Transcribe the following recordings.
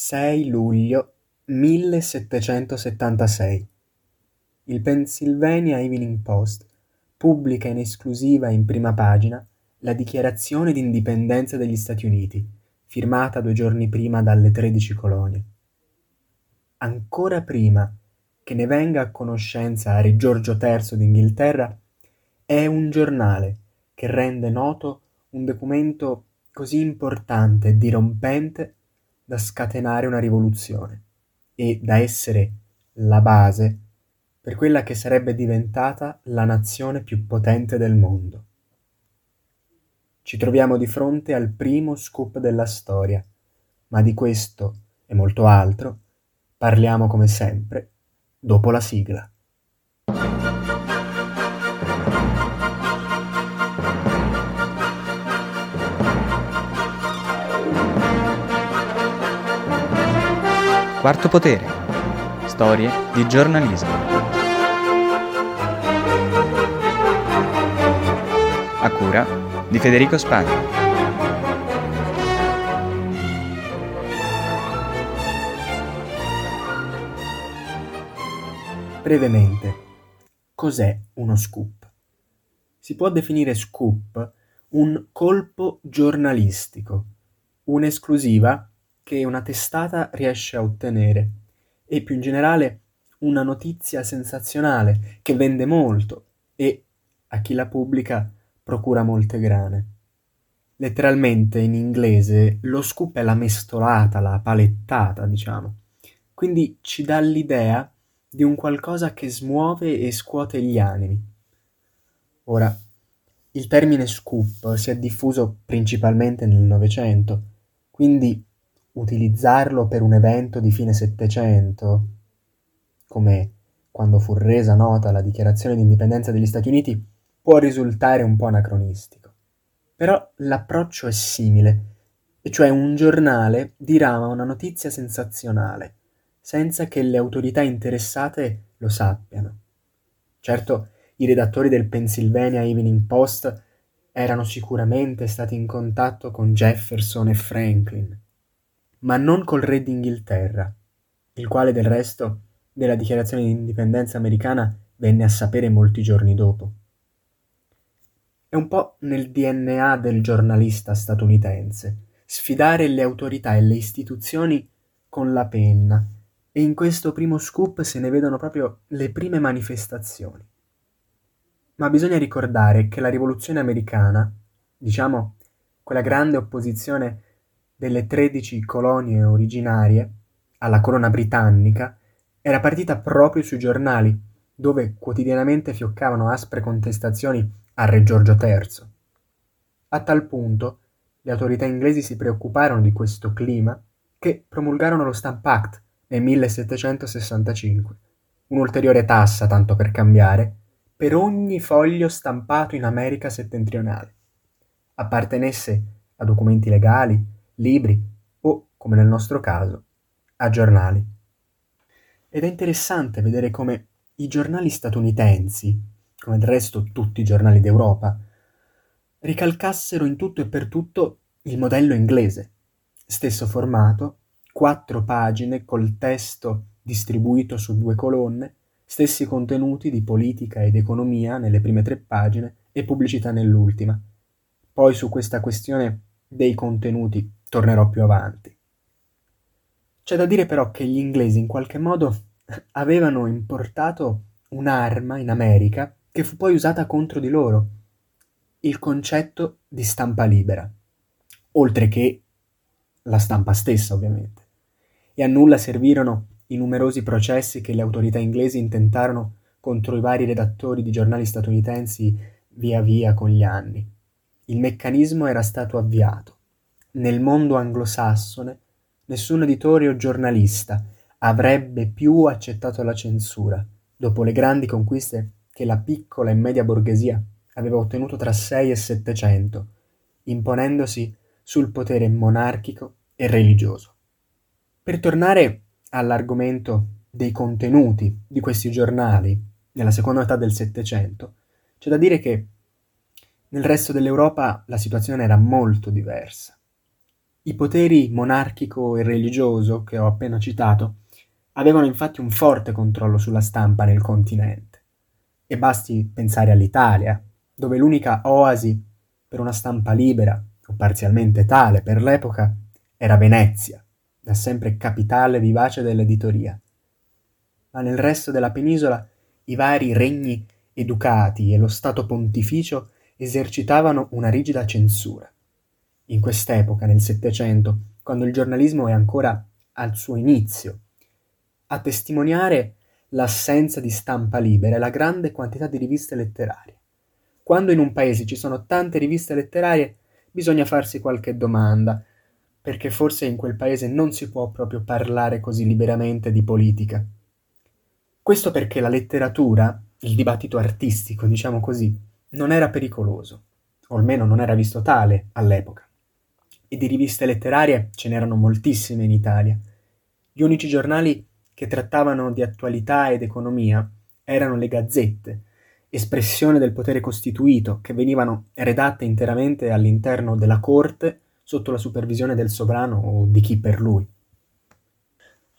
6 luglio 1776 Il Pennsylvania Evening Post pubblica in esclusiva in prima pagina la dichiarazione di indipendenza degli Stati Uniti, firmata due giorni prima dalle 13 colonie. Ancora prima che ne venga a conoscenza Re Giorgio III d'Inghilterra, è un giornale che rende noto un documento così importante e dirompente da scatenare una rivoluzione e da essere la base per quella che sarebbe diventata la nazione più potente del mondo. Ci troviamo di fronte al primo scoop della storia, ma di questo e molto altro parliamo come sempre dopo la sigla. Quarto potere. Storie di giornalismo. A cura di Federico Spagna. Brevemente, cos'è uno scoop? Si può definire scoop un colpo giornalistico, un'esclusiva che una testata riesce a ottenere e più in generale una notizia sensazionale che vende molto e a chi la pubblica procura molte grane. Letteralmente in inglese lo scoop è la mestolata, la palettata, diciamo. Quindi ci dà l'idea di un qualcosa che smuove e scuote gli animi. Ora, il termine scoop si è diffuso principalmente nel Novecento, quindi utilizzarlo per un evento di fine Settecento, come quando fu resa nota la dichiarazione di indipendenza degli Stati Uniti, può risultare un po' anacronistico. Però l'approccio è simile, e cioè un giornale dirama una notizia sensazionale, senza che le autorità interessate lo sappiano. Certo, i redattori del Pennsylvania Evening Post erano sicuramente stati in contatto con Jefferson e Franklin, ma non col re d'Inghilterra, il quale del resto della dichiarazione di indipendenza americana venne a sapere molti giorni dopo. È un po' nel DNA del giornalista statunitense sfidare le autorità e le istituzioni con la penna e in questo primo scoop se ne vedono proprio le prime manifestazioni. Ma bisogna ricordare che la rivoluzione americana, diciamo quella grande opposizione delle tredici colonie originarie alla corona britannica era partita proprio sui giornali, dove quotidianamente fioccavano aspre contestazioni al re Giorgio III. A tal punto le autorità inglesi si preoccuparono di questo clima che promulgarono lo Stamp Act nel 1765, un'ulteriore tassa, tanto per cambiare, per ogni foglio stampato in America settentrionale, appartenesse a documenti legali, libri o, come nel nostro caso, a giornali. Ed è interessante vedere come i giornali statunitensi, come del resto tutti i giornali d'Europa, ricalcassero in tutto e per tutto il modello inglese, stesso formato, quattro pagine col testo distribuito su due colonne, stessi contenuti di politica ed economia nelle prime tre pagine e pubblicità nell'ultima. Poi su questa questione dei contenuti tornerò più avanti. C'è da dire però che gli inglesi in qualche modo avevano importato un'arma in America che fu poi usata contro di loro, il concetto di stampa libera, oltre che la stampa stessa ovviamente. E a nulla servirono i numerosi processi che le autorità inglesi intentarono contro i vari redattori di giornali statunitensi via via con gli anni. Il meccanismo era stato avviato nel mondo anglosassone nessun editore o giornalista avrebbe più accettato la censura, dopo le grandi conquiste che la piccola e media borghesia aveva ottenuto tra 6 e 700, imponendosi sul potere monarchico e religioso. Per tornare all'argomento dei contenuti di questi giornali nella seconda metà del Settecento, c'è da dire che nel resto dell'Europa la situazione era molto diversa. I poteri monarchico e religioso che ho appena citato avevano infatti un forte controllo sulla stampa nel continente. E basti pensare all'Italia, dove l'unica oasi per una stampa libera, o parzialmente tale per l'epoca, era Venezia, da sempre capitale vivace dell'editoria. Ma nel resto della penisola i vari regni educati e lo Stato pontificio esercitavano una rigida censura. In quest'epoca, nel Settecento, quando il giornalismo è ancora al suo inizio, a testimoniare l'assenza di stampa libera e la grande quantità di riviste letterarie. Quando in un paese ci sono tante riviste letterarie, bisogna farsi qualche domanda, perché forse in quel paese non si può proprio parlare così liberamente di politica. Questo perché la letteratura, il dibattito artistico, diciamo così, non era pericoloso, o almeno non era visto tale all'epoca. E di riviste letterarie ce n'erano moltissime in Italia. Gli unici giornali che trattavano di attualità ed economia erano le gazzette, espressione del potere costituito, che venivano redatte interamente all'interno della corte sotto la supervisione del sovrano o di chi per lui.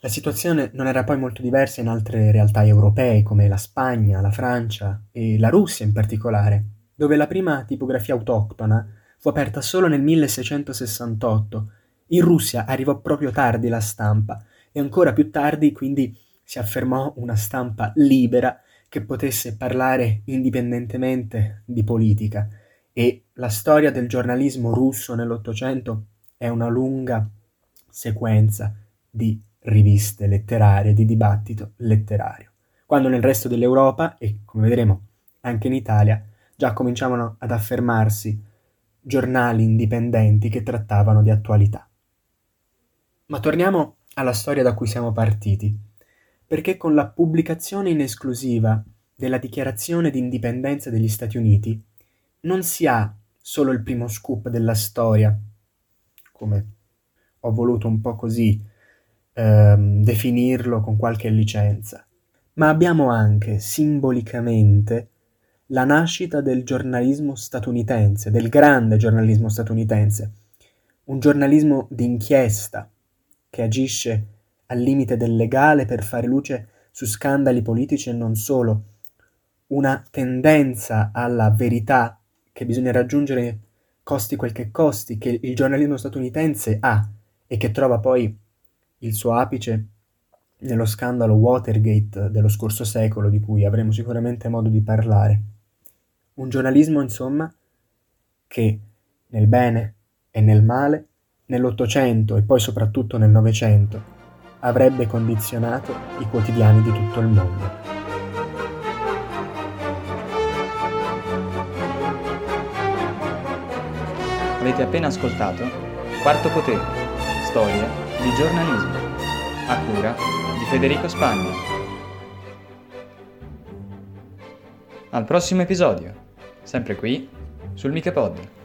La situazione non era poi molto diversa in altre realtà europee come la Spagna, la Francia e la Russia in particolare, dove la prima tipografia autoctona fu aperta solo nel 1668. In Russia arrivò proprio tardi la stampa e ancora più tardi quindi si affermò una stampa libera che potesse parlare indipendentemente di politica e la storia del giornalismo russo nell'Ottocento è una lunga sequenza di riviste letterarie, di dibattito letterario, quando nel resto dell'Europa, e come vedremo anche in Italia, già cominciavano ad affermarsi giornali indipendenti che trattavano di attualità. Ma torniamo alla storia da cui siamo partiti, perché con la pubblicazione in esclusiva della dichiarazione di indipendenza degli Stati Uniti non si ha solo il primo scoop della storia, come ho voluto un po' così ehm, definirlo con qualche licenza, ma abbiamo anche simbolicamente la nascita del giornalismo statunitense, del grande giornalismo statunitense, un giornalismo d'inchiesta che agisce al limite del legale per fare luce su scandali politici e non solo, una tendenza alla verità che bisogna raggiungere costi quel che costi, che il giornalismo statunitense ha e che trova poi il suo apice nello scandalo Watergate dello scorso secolo, di cui avremo sicuramente modo di parlare. Un giornalismo, insomma, che nel bene e nel male, nell'Ottocento e poi soprattutto nel Novecento, avrebbe condizionato i quotidiani di tutto il mondo. Avete appena ascoltato Quarto Potere, storia di giornalismo, a cura di Federico Spagna. Al prossimo episodio, sempre qui sul Michepod.